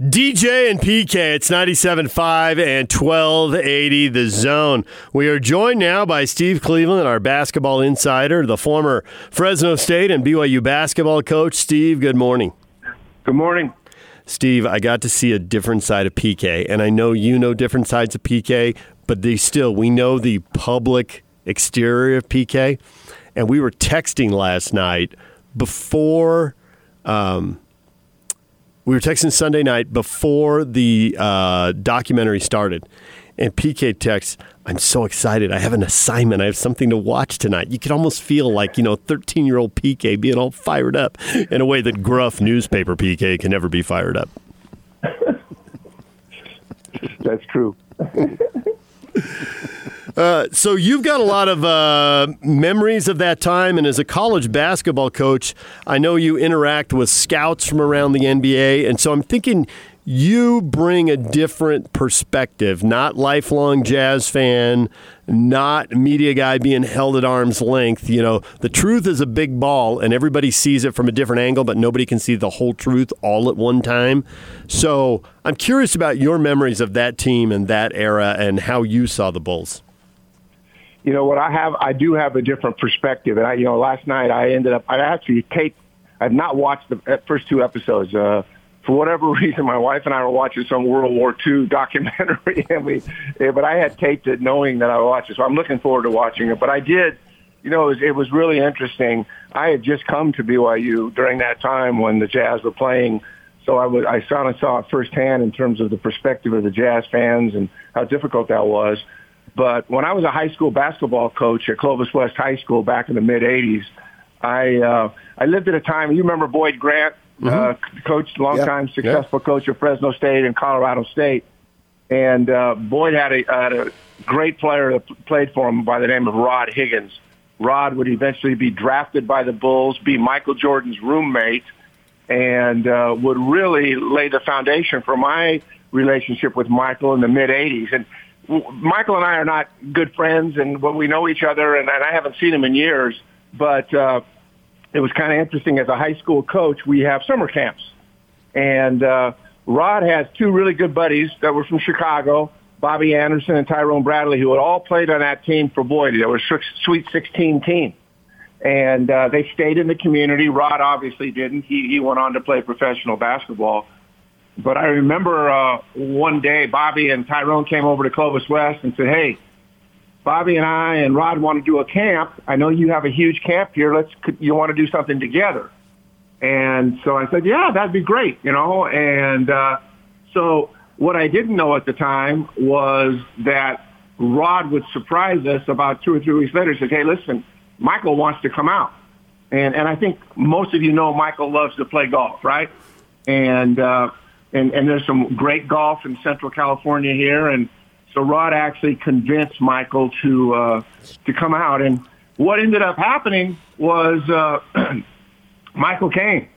DJ and PK, it's 97.5 and 1280 The Zone. We are joined now by Steve Cleveland, our basketball insider, the former Fresno State and BYU basketball coach. Steve, good morning. Good morning. Steve, I got to see a different side of PK, and I know you know different sides of PK, but they still, we know the public exterior of PK, and we were texting last night before. Um, we were texting Sunday night before the uh, documentary started. And PK texts, I'm so excited. I have an assignment. I have something to watch tonight. You could almost feel like, you know, 13 year old PK being all fired up in a way that gruff newspaper PK can never be fired up. That's true. Uh, so you've got a lot of uh, memories of that time, and as a college basketball coach, I know you interact with scouts from around the NBA, and so I'm thinking you bring a different perspective. Not lifelong Jazz fan, not media guy being held at arm's length. You know, the truth is a big ball, and everybody sees it from a different angle, but nobody can see the whole truth all at one time. So I'm curious about your memories of that team and that era, and how you saw the Bulls you know what I have, I do have a different perspective. And I, you know, last night I ended up, I actually taped, I've not watched the first two episodes. Uh, for whatever reason, my wife and I were watching some World War II documentary, and we, yeah, but I had taped it knowing that I would watch it. So I'm looking forward to watching it. But I did, you know, it was, it was really interesting. I had just come to BYU during that time when the Jazz were playing. So I was, I kind of saw it firsthand in terms of the perspective of the Jazz fans and how difficult that was. But when I was a high school basketball coach at Clovis West High School back in the mid '80s, I uh, I lived at a time. You remember Boyd Grant, mm-hmm. uh, coach, longtime yep. successful yep. coach of Fresno State and Colorado State, and uh, Boyd had a, had a great player that played for him by the name of Rod Higgins. Rod would eventually be drafted by the Bulls, be Michael Jordan's roommate, and uh, would really lay the foundation for my relationship with Michael in the mid '80s. And Michael and I are not good friends, and well, we know each other, and, and I haven't seen him in years. But uh, it was kind of interesting as a high school coach. We have summer camps, and uh, Rod has two really good buddies that were from Chicago, Bobby Anderson and Tyrone Bradley, who had all played on that team for Boyd. They were a Sweet 16 team. And uh, they stayed in the community. Rod obviously didn't. He, he went on to play professional basketball. But I remember uh, one day Bobby and Tyrone came over to Clovis West and said, "Hey, Bobby and I and Rod want to do a camp. I know you have a huge camp here. Let's you want to do something together." And so I said, "Yeah, that'd be great," you know. And uh, so what I didn't know at the time was that Rod would surprise us about two or three weeks later. Said, "Hey, listen, Michael wants to come out." And and I think most of you know Michael loves to play golf, right? And uh, and, and there's some great golf in Central California here. And so Rod actually convinced Michael to uh, to come out. And what ended up happening was uh, Michael came,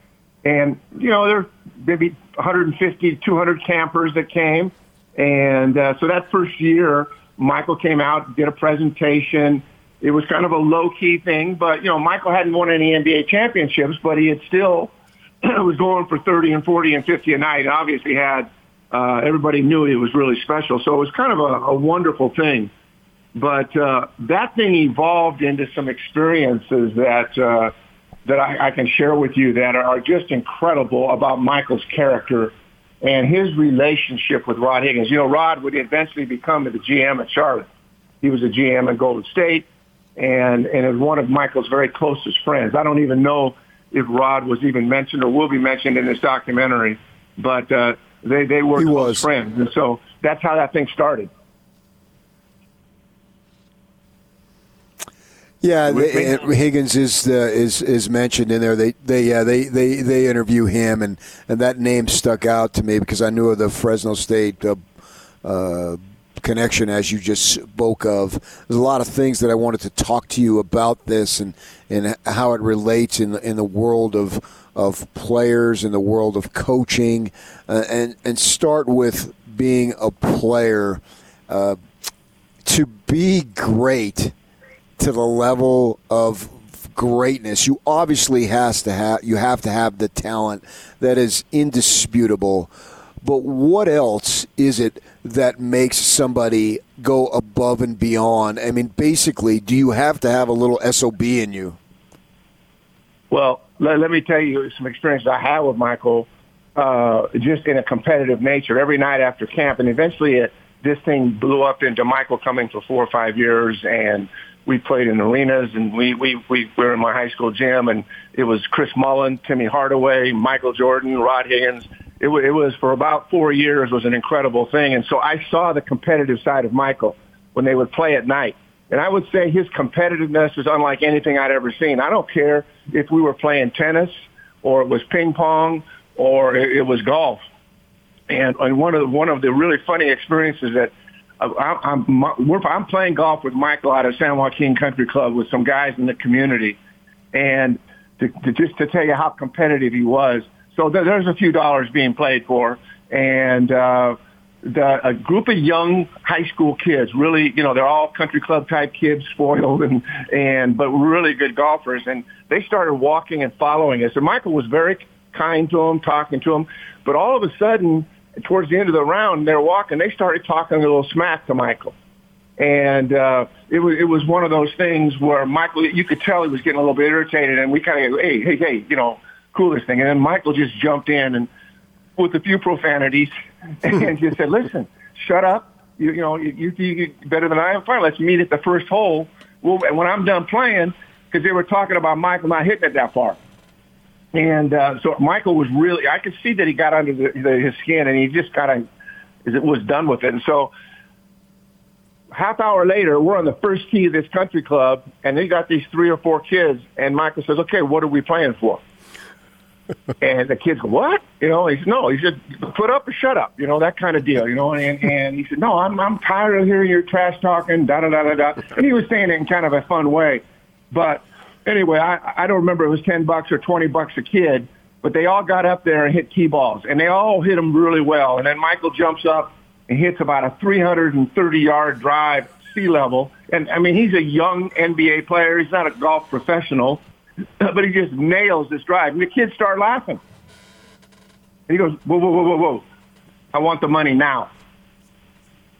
and you know there maybe 150, 200 campers that came, and uh, so that first year Michael came out, did a presentation. It was kind of a low key thing, but you know Michael hadn't won any NBA championships, but he had still was going for 30 and 40 and 50 a night. And obviously had, uh, everybody knew it was really special. So it was kind of a, a wonderful thing. But, uh, that thing evolved into some experiences that, uh, that I, I can share with you that are just incredible about Michael's character and his relationship with Rod Higgins. You know, Rod would eventually become the GM at Charlotte. He was a GM at Golden State and, and is one of Michael's very closest friends. I don't even know if Rod was even mentioned or will be mentioned in this documentary, but uh, they they were close friends, and so that's how that thing started. Yeah, they, Higgins is uh, is is mentioned in there. They they yeah they, they they interview him, and, and that name stuck out to me because I knew of the Fresno State uh, uh, connection as you just spoke of. There's a lot of things that I wanted to talk to you about this and, and how it relates in the, in the world of of players in the world of coaching, uh, and and start with being a player. Uh, to be great to the level of greatness, you obviously has to have you have to have the talent that is indisputable but what else is it that makes somebody go above and beyond? I mean, basically, do you have to have a little SOB in you? Well, let, let me tell you some experiences I had with Michael, uh, just in a competitive nature. Every night after camp, and eventually it, this thing blew up into Michael coming for four or five years, and we played in arenas, and we we we were in my high school gym, and it was Chris Mullin, Timmy Hardaway, Michael Jordan, Rod Higgins. It, w- it was for about four years was an incredible thing, and so I saw the competitive side of Michael when they would play at night. And I would say his competitiveness is unlike anything I'd ever seen. I don't care if we were playing tennis or it was ping pong or it, it was golf. And, and one of the, one of the really funny experiences that uh, I, I'm we're, I'm playing golf with Michael out of San Joaquin Country Club with some guys in the community, and to, to just to tell you how competitive he was. So there, there's a few dollars being played for, and uh, the, a group of young high school kids, really, you know, they're all country club type kids, spoiled and, and, but really good golfers. And they started walking and following us. And Michael was very kind to them, talking to them. But all of a sudden, towards the end of the round, they're walking, they started talking a little smack to Michael. And, uh, it was, it was one of those things where Michael, you could tell he was getting a little bit irritated and we kind of hey, hey, hey, you know, cool this thing. And then Michael just jumped in and with a few profanities and just said, listen, shut up. You, you know, you, you, you better than I am. Fine, let's meet at the first hole. Well, and when I'm done playing, because they were talking about Michael not hitting it that far. And uh, so Michael was really, I could see that he got under the, the, his skin and he just kind of was done with it. And so half hour later, we're on the first tee of this country club and they got these three or four kids and Michael says, okay, what are we playing for? And the kids go, what? You know, he said, no, he said, put up or shut up, you know, that kind of deal, you know, and, and he said, no, I'm, I'm tired of hearing your trash talking, da, da, da, da, da. And he was saying it in kind of a fun way. But anyway, I, I don't remember it was 10 bucks or 20 bucks a kid, but they all got up there and hit key balls and they all hit them really well. And then Michael jumps up and hits about a 330 yard drive sea level. And I mean, he's a young NBA player. He's not a golf professional but he just nails this drive. And the kids start laughing. And he goes, whoa, whoa, whoa, whoa, whoa. I want the money now.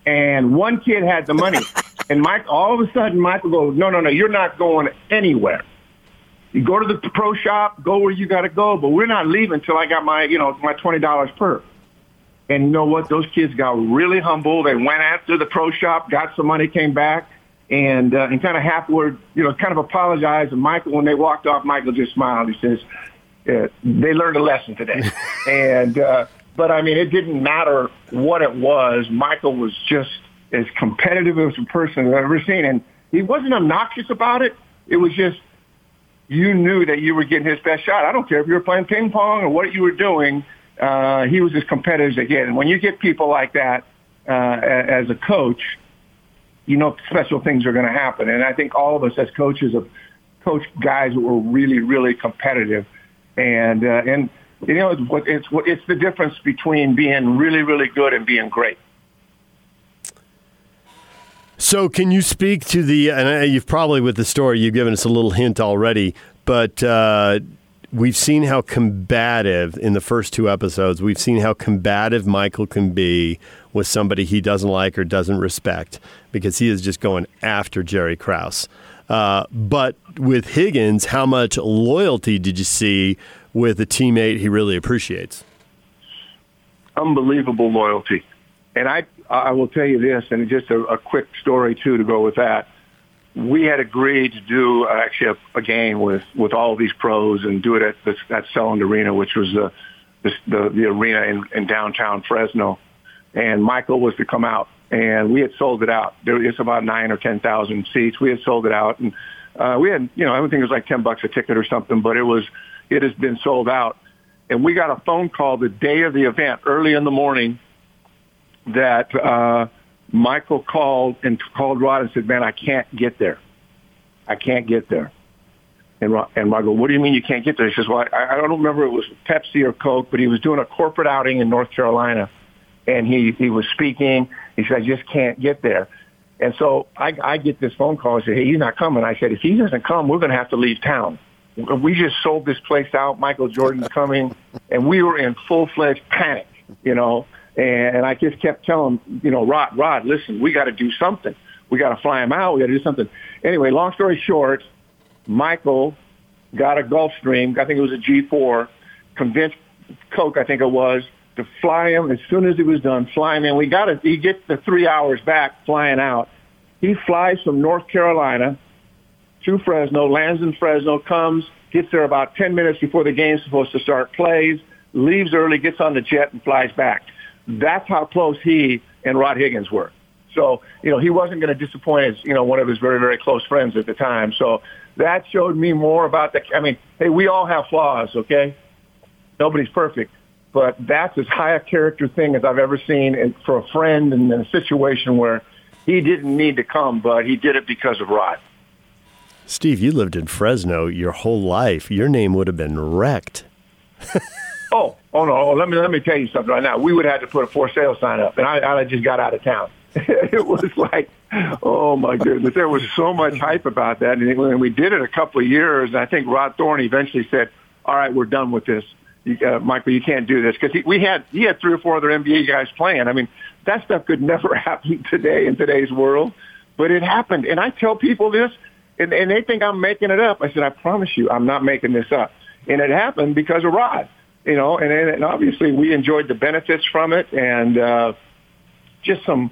And one kid had the money. and Mike, all of a sudden, Michael goes, no, no, no, you're not going anywhere. You go to the pro shop, go where you got to go, but we're not leaving until I got my, you know, my $20 per. And you know what? Those kids got really humble. They went after the pro shop, got some money, came back and uh, and kind of halfward, you know, kind of apologized. And Michael, when they walked off, Michael just smiled. He says, yeah, "They learned a lesson today." and uh, but I mean, it didn't matter what it was. Michael was just as competitive as a person I've ever seen, and he wasn't obnoxious about it. It was just you knew that you were getting his best shot. I don't care if you were playing ping pong or what you were doing. Uh, he was as competitive as they get. And when you get people like that uh, as a coach, you know special things are going to happen. And I think all of us as coaches have coached guys who were really, really competitive. And, uh, and, you know, it's what, it's what, it's the difference between being really, really good and being great. So, can you speak to the? And you've probably with the story you've given us a little hint already, but uh, we've seen how combative in the first two episodes. We've seen how combative Michael can be with somebody he doesn't like or doesn't respect because he is just going after Jerry Krause. Uh, but with Higgins, how much loyalty did you see with a teammate he really appreciates? Unbelievable loyalty. And I, I will tell you this, and just a, a quick story too to go with that we had agreed to do uh, actually a, a game with with all of these pros and do it at this, at Selland Arena, which was the the, the arena in, in downtown Fresno. And Michael was to come out, and we had sold it out. There it's about nine or ten thousand seats. We had sold it out, and uh, we had you know I think it was like ten bucks a ticket or something, but it was it has been sold out. And we got a phone call the day of the event, early in the morning, that. uh Michael called and called Rod and said, "Man, I can't get there. I can't get there." And Rod, and Rod "What do you mean you can't get there?" He says, "Well, I, I don't remember it was Pepsi or Coke, but he was doing a corporate outing in North Carolina, and he he was speaking. He said, "I just can't get there." And so I, I get this phone call and say, "Hey, he's not coming." I said, "If he doesn't come, we're going to have to leave town." We just sold this place out. Michael Jordan's coming, and we were in full fledged panic you know. And I just kept telling him, you know, Rod, Rod, listen, we got to do something. We got to fly him out. We got to do something. Anyway, long story short, Michael got a Gulfstream. I think it was a G4. Convinced Coke, I think it was, to fly him as soon as he was done. Fly him in. We got it. He gets the three hours back flying out. He flies from North Carolina to Fresno, lands in Fresno, comes, gets there about 10 minutes before the game's supposed to start, plays, leaves early, gets on the jet, and flies back. That's how close he and Rod Higgins were. So, you know, he wasn't going to disappoint his, you know, one of his very, very close friends at the time. So that showed me more about the, I mean, hey, we all have flaws, okay? Nobody's perfect. But that's as high a character thing as I've ever seen and for a friend and in a situation where he didn't need to come, but he did it because of Rod. Steve, you lived in Fresno your whole life. Your name would have been wrecked. oh, oh no! Let me let me tell you something right now. We would have had to put a for sale sign up, and I, I just got out of town. it was like, oh my goodness, there was so much hype about that, and we did it a couple of years. And I think Rod Thorn eventually said, "All right, we're done with this." You, uh, Michael, you can't do this because we had he had three or four other NBA guys playing. I mean, that stuff could never happen today in today's world, but it happened. And I tell people this, and, and they think I'm making it up. I said, I promise you, I'm not making this up. And it happened because of Rod, you know, and, and obviously we enjoyed the benefits from it and uh, just some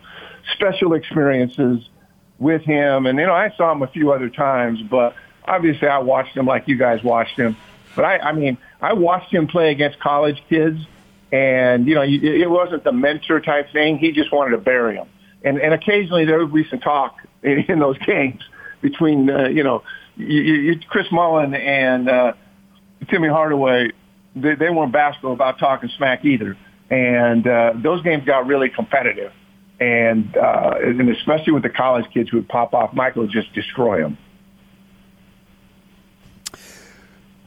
special experiences with him. And, you know, I saw him a few other times, but obviously I watched him like you guys watched him. But I, I mean, I watched him play against college kids and, you know, it wasn't the mentor type thing. He just wanted to bury them. And, and occasionally there would be some talk in, in those games between uh, you know you, you, Chris Mullin and uh, Timmy Hardaway. They, they weren't bashful about talking smack either, and uh, those games got really competitive. And uh, and especially with the college kids who would pop off, Michael would just destroy them.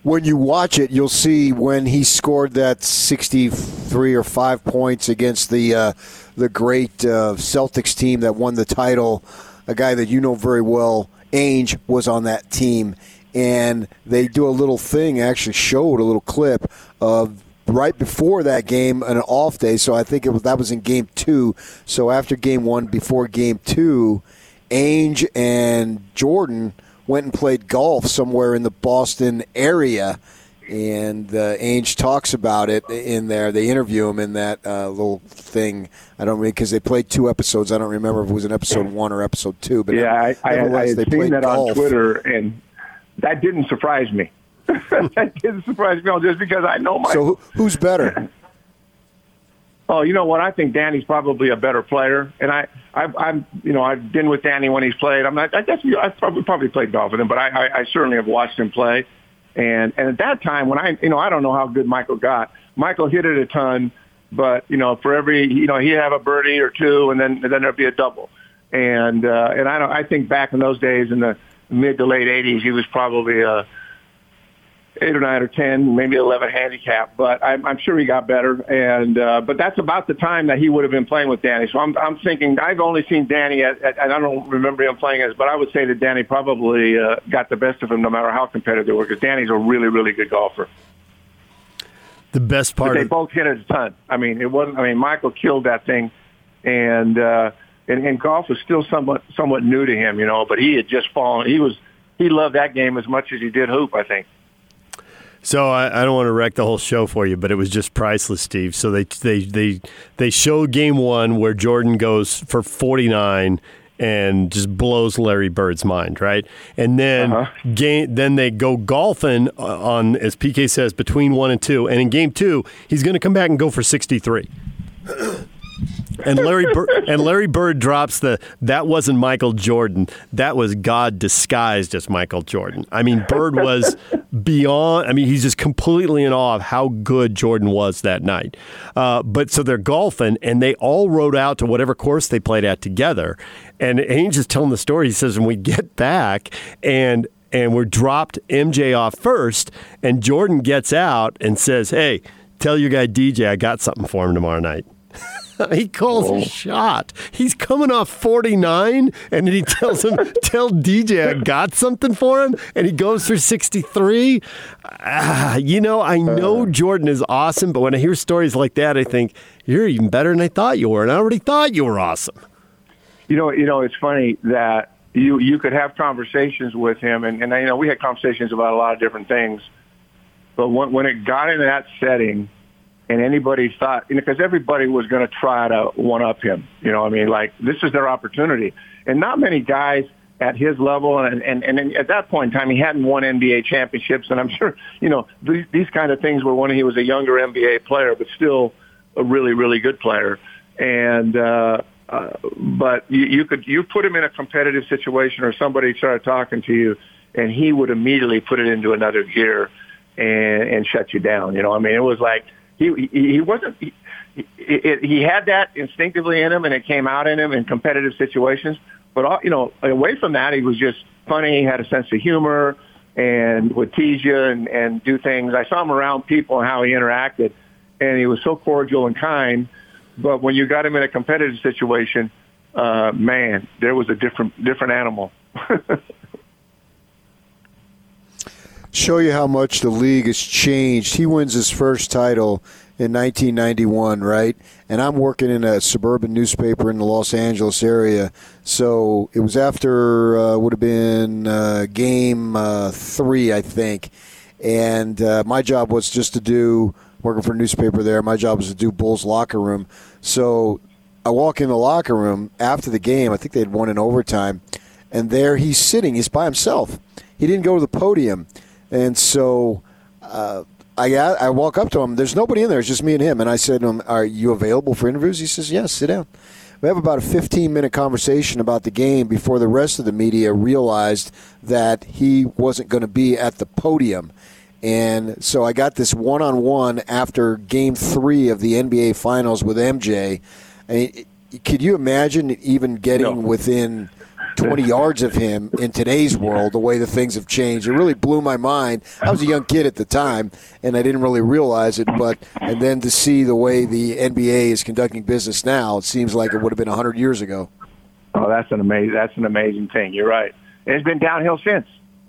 when you watch it, you'll see when he scored that 63 or 5 points against the uh, the great uh, Celtics team that won the title, a guy that you know very well, Ainge was on that team, and they do a little thing. Actually, showed a little clip of right before that game, an off day. So I think it was that was in game two. So after game one, before game two, Ainge and Jordan went and played golf somewhere in the Boston area and uh, Ainge talks about it in there. They interview him in that uh, little thing. I don't mean because they played two episodes. I don't remember if it was an episode one or episode two. But yeah, I, I, I had seen that golf. on Twitter, and that didn't surprise me. that didn't surprise me just because I know my. So who's better? Oh, you know what? I think Danny's probably a better player, and I, I've, I'm, you know, I've been with Danny when he's played. I'm not. I guess I probably probably played golf with him, but I, I, I certainly have watched him play. And and at that time, when I you know I don't know how good Michael got. Michael hit it a ton, but you know for every you know he'd have a birdie or two, and then and then there'd be a double. And uh, and I don't I think back in those days in the mid to late '80s, he was probably a eight or nine or ten, maybe eleven handicap, but I'm, I'm sure he got better. And uh, but that's about the time that he would have been playing with Danny. So I'm I'm thinking I've only seen Danny, at, at, and I don't remember him playing as, but I would say that Danny probably uh, got the best of him, no matter how competitive they were, because Danny's a really really good golfer. The best part. But they both hit a ton. I mean, it wasn't. I mean, Michael killed that thing, and uh, and, and golf was still somewhat somewhat new to him, you know. But he had just fallen. He was he loved that game as much as he did hoop. I think. So I, I, don't want to wreck the whole show for you, but it was just priceless, Steve. So they they they they show game one where Jordan goes for forty nine and just blows Larry Bird's mind, right? And then uh-huh. game then they go golfing on as PK says between one and two, and in game two he's going to come back and go for sixty three. And Larry Bird, and Larry Bird drops the that wasn't Michael Jordan. That was God disguised as Michael Jordan. I mean, Bird was beyond. I mean, he's just completely in awe of how good Jordan was that night. Uh, but so they're golfing, and they all rode out to whatever course they played at together. And Ainge is telling the story. He says, when we get back, and and we're dropped MJ off first, and Jordan gets out and says, "Hey, tell your guy DJ I got something for him tomorrow night." he calls a shot. He's coming off 49, and then he tells him, "Tell DJ I got something for him," and he goes for 63. Ah, you know, I know Jordan is awesome, but when I hear stories like that, I think you're even better than I thought you were, and I already thought you were awesome. You know, you know, it's funny that you you could have conversations with him, and, and you know, we had conversations about a lot of different things. But when, when it got into that setting, and anybody thought, you know, because everybody was going to try to one up him. You know, I mean, like this is their opportunity, and not many guys at his level, and and and at that point in time, he hadn't won NBA championships, and I'm sure, you know, these, these kind of things were when he was a younger NBA player, but still a really really good player, and. uh uh, but you, you could you put him in a competitive situation, or somebody started talking to you, and he would immediately put it into another gear and and shut you down. You know, I mean, it was like he he, wasn't. He, he, he had that instinctively in him, and it came out in him in competitive situations. But all, you know, away from that, he was just funny. He had a sense of humor and would tease you and, and do things. I saw him around people and how he interacted, and he was so cordial and kind. But when you got him in a competitive situation, uh, man, there was a different different animal. show you how much the league has changed. He wins his first title in 1991, right? And I'm working in a suburban newspaper in the Los Angeles area. So it was after, uh, would have been uh, game uh, three, I think. And uh, my job was just to do, working for a newspaper there, my job was to do Bulls locker room. So I walk in the locker room after the game. I think they had won in overtime. And there he's sitting. He's by himself. He didn't go to the podium. And so uh, I I walk up to him. There's nobody in there. It's just me and him. And I said to him, "Are you available for interviews?" He says, "Yes. Sit down." We have about a 15 minute conversation about the game before the rest of the media realized that he wasn't going to be at the podium. And so I got this one on one after game three of the NBA Finals with MJ. I mean, could you imagine even getting no. within 20 yards of him in today's world, the way the things have changed. It really blew my mind. I was a young kid at the time, and I didn't really realize it. But and then to see the way the NBA is conducting business now, it seems like it would have been 100 years ago. Oh, that's an amazing. That's an amazing thing. You're right. It's been downhill since.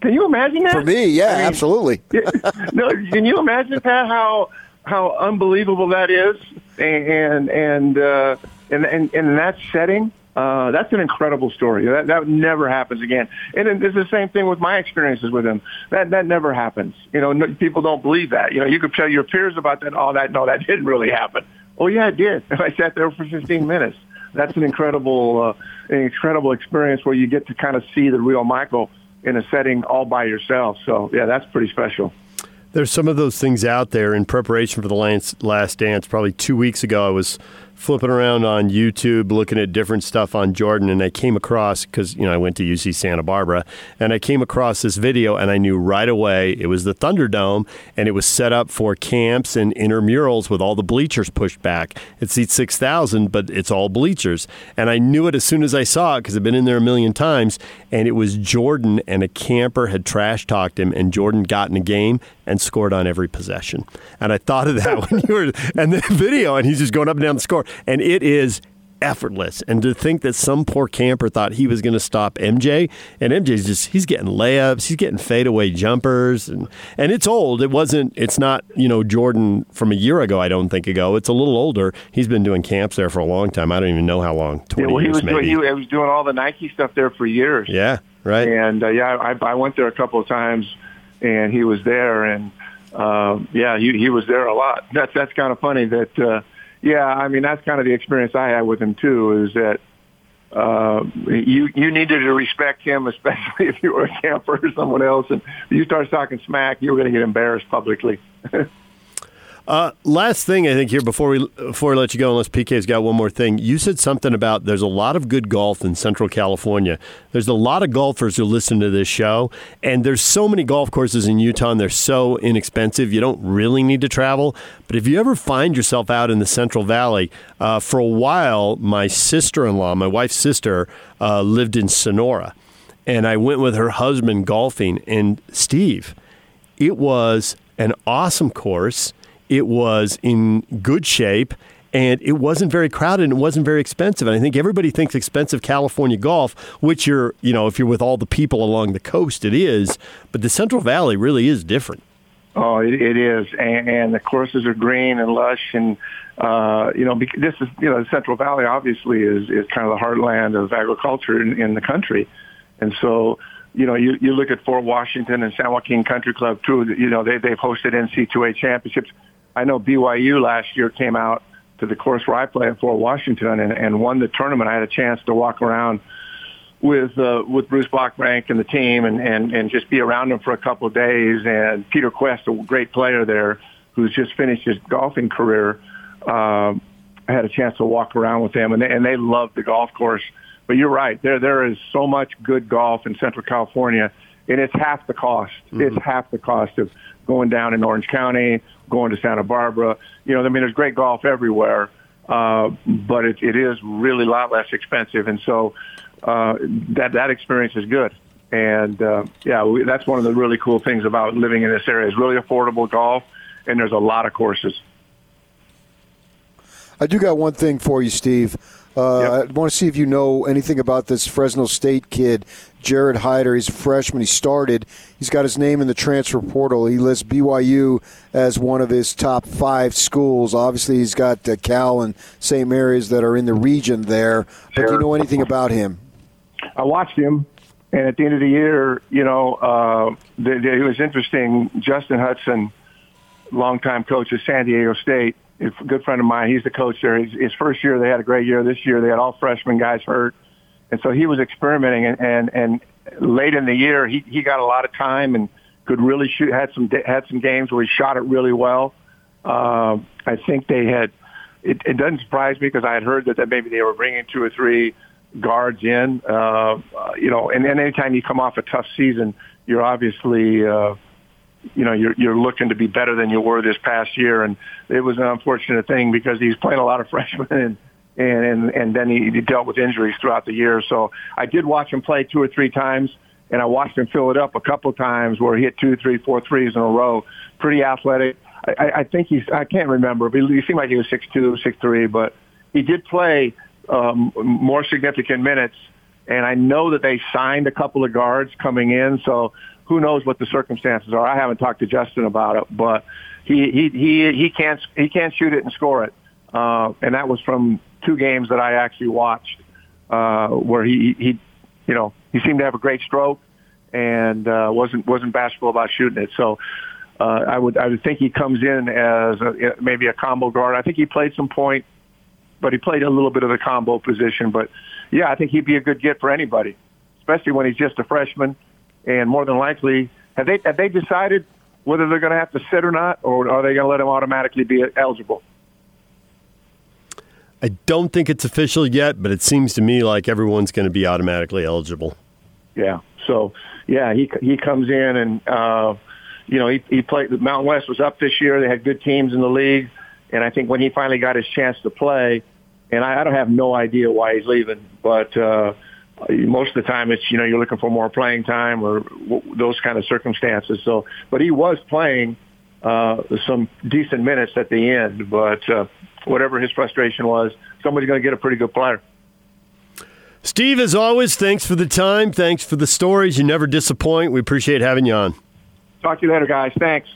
Can you imagine that? For me, yeah, I mean, absolutely. no, can you imagine Pat how how unbelievable that is, and and uh, and, and, and in that setting, uh, that's an incredible story. That that never happens again. And it's the same thing with my experiences with him. That that never happens. You know, no, people don't believe that. You know, you could tell your peers about that. Oh, that no, that didn't really happen. Oh yeah, it did. And I sat there for 15 minutes. That's an incredible, uh, an incredible experience where you get to kind of see the real Michael in a setting all by yourself. So yeah, that's pretty special. There's some of those things out there in preparation for the last, last dance. Probably two weeks ago, I was flipping around on YouTube, looking at different stuff on Jordan, and I came across because you know I went to UC Santa Barbara, and I came across this video, and I knew right away it was the Thunderdome, and it was set up for camps and intramurals with all the bleachers pushed back. It seats six thousand, but it's all bleachers, and I knew it as soon as I saw it because I've been in there a million times, and it was Jordan, and a camper had trash talked him, and Jordan got in a game and scored on every possession, and I thought of that when you were and the video, and he's just going up and down the score and it is effortless. And to think that some poor camper thought he was going to stop MJ, and MJ's just he's getting layups, he's getting fadeaway jumpers, and and it's old. It wasn't. It's not you know Jordan from a year ago. I don't think ago. It's a little older. He's been doing camps there for a long time. I don't even know how long. Twenty yeah, well, he years was maybe. Doing, he was doing all the Nike stuff there for years. Yeah, right. And uh, yeah, I, I went there a couple of times, and he was there, and uh, yeah, he he was there a lot. That's that's kind of funny that. Uh, yeah, I mean that's kind of the experience I had with him too. Is that uh, you you needed to respect him, especially if you were a camper or someone else, and you start talking smack, you were going to get embarrassed publicly. Uh, last thing I think here before we before we let you go, unless PK's got one more thing, you said something about there's a lot of good golf in Central California. There's a lot of golfers who listen to this show, and there's so many golf courses in Utah, and they're so inexpensive. You don't really need to travel. But if you ever find yourself out in the Central Valley, uh, for a while, my sister-in-law, my wife's sister, uh, lived in Sonora, and I went with her husband golfing. And Steve, it was an awesome course it was in good shape and it wasn't very crowded and it wasn't very expensive. And I think everybody thinks expensive California golf, which you're, you know, if you're with all the people along the coast, it is. But the Central Valley really is different. Oh, it, it is, and, and the courses are green and lush, and uh, you know, this is you know, the Central Valley obviously is is kind of the heartland of agriculture in, in the country, and so you know, you, you look at Fort Washington and San Joaquin Country Club too. You know, they they've hosted NC2A championships. I know BYU last year came out to the course where I play at Fort Washington and, and won the tournament. I had a chance to walk around with uh, with Bruce Brockbank and the team and, and, and just be around him for a couple of days. And Peter Kuest, a great player there, who's just finished his golfing career, uh, I had a chance to walk around with them, and they, and they loved the golf course. But you're right, there there is so much good golf in Central California, and it's half the cost. Mm-hmm. It's half the cost of going down in Orange County, going to Santa Barbara. You know, I mean, there's great golf everywhere, uh, but it, it is really a lot less expensive, and so uh, that that experience is good. And uh, yeah, we, that's one of the really cool things about living in this area is really affordable golf, and there's a lot of courses. I do got one thing for you, Steve. Uh, yep. I want to see if you know anything about this Fresno State kid, Jarred Hyder. He's a freshman. He started. He's got his name in the transfer portal. He lists BYU as one of his top five schools. Obviously, he's got uh, Cal and St. Mary's that are in the region there. But sure. do you know anything about him? I watched him, and at the end of the year, you know, uh, the, the, it was interesting. Justin Hudson, longtime coach of San Diego State, a good friend of mine. He's the coach there. His, his first year, they had a great year. This year, they had all freshman guys hurt, and so he was experimenting. And and, and late in the year, he he got a lot of time and could really shoot. Had some had some games where he shot it really well. Uh, I think they had. It, it doesn't surprise me because I had heard that, that maybe they were bringing two or three guards in. Uh, you know, and, and anytime you come off a tough season, you're obviously, uh, you know, you're, you're looking to be better than you were this past year. And it was an unfortunate thing because he's playing a lot of freshmen and, and, and, and then he, he dealt with injuries throughout the year. So I did watch him play two or three times and I watched him fill it up a couple times where he hit two, three, four threes in a row. Pretty athletic. I, I think he's, I can't remember, but he seemed like he was six two, six three, but he did play um, more significant minutes. And I know that they signed a couple of guards coming in, so who knows what the circumstances are. I haven't talked to Justin about it, but he he he he can't he can't shoot it and score it. Uh, and that was from two games that I actually watched, uh, where he he you know he seemed to have a great stroke and uh, wasn't wasn't bashful about shooting it. So. Uh, I would I would think he comes in as a, maybe a combo guard. I think he played some point but he played a little bit of the combo position. But yeah, I think he'd be a good get for anybody, especially when he's just a freshman. And more than likely, have they have they decided whether they're going to have to sit or not, or are they going to let him automatically be eligible? I don't think it's official yet, but it seems to me like everyone's going to be automatically eligible. Yeah. So yeah, he he comes in and uh, you know he he played. The Mountain West was up this year. They had good teams in the league, and I think when he finally got his chance to play, and I, I don't have no idea why he's leaving, but uh, most of the time it's you know you're looking for more playing time or w- those kind of circumstances. So, but he was playing uh, some decent minutes at the end, but uh, whatever his frustration was, somebody's going to get a pretty good player. Steve, as always, thanks for the time. Thanks for the stories. You never disappoint. We appreciate having you on. Talk to you later, guys. Thanks.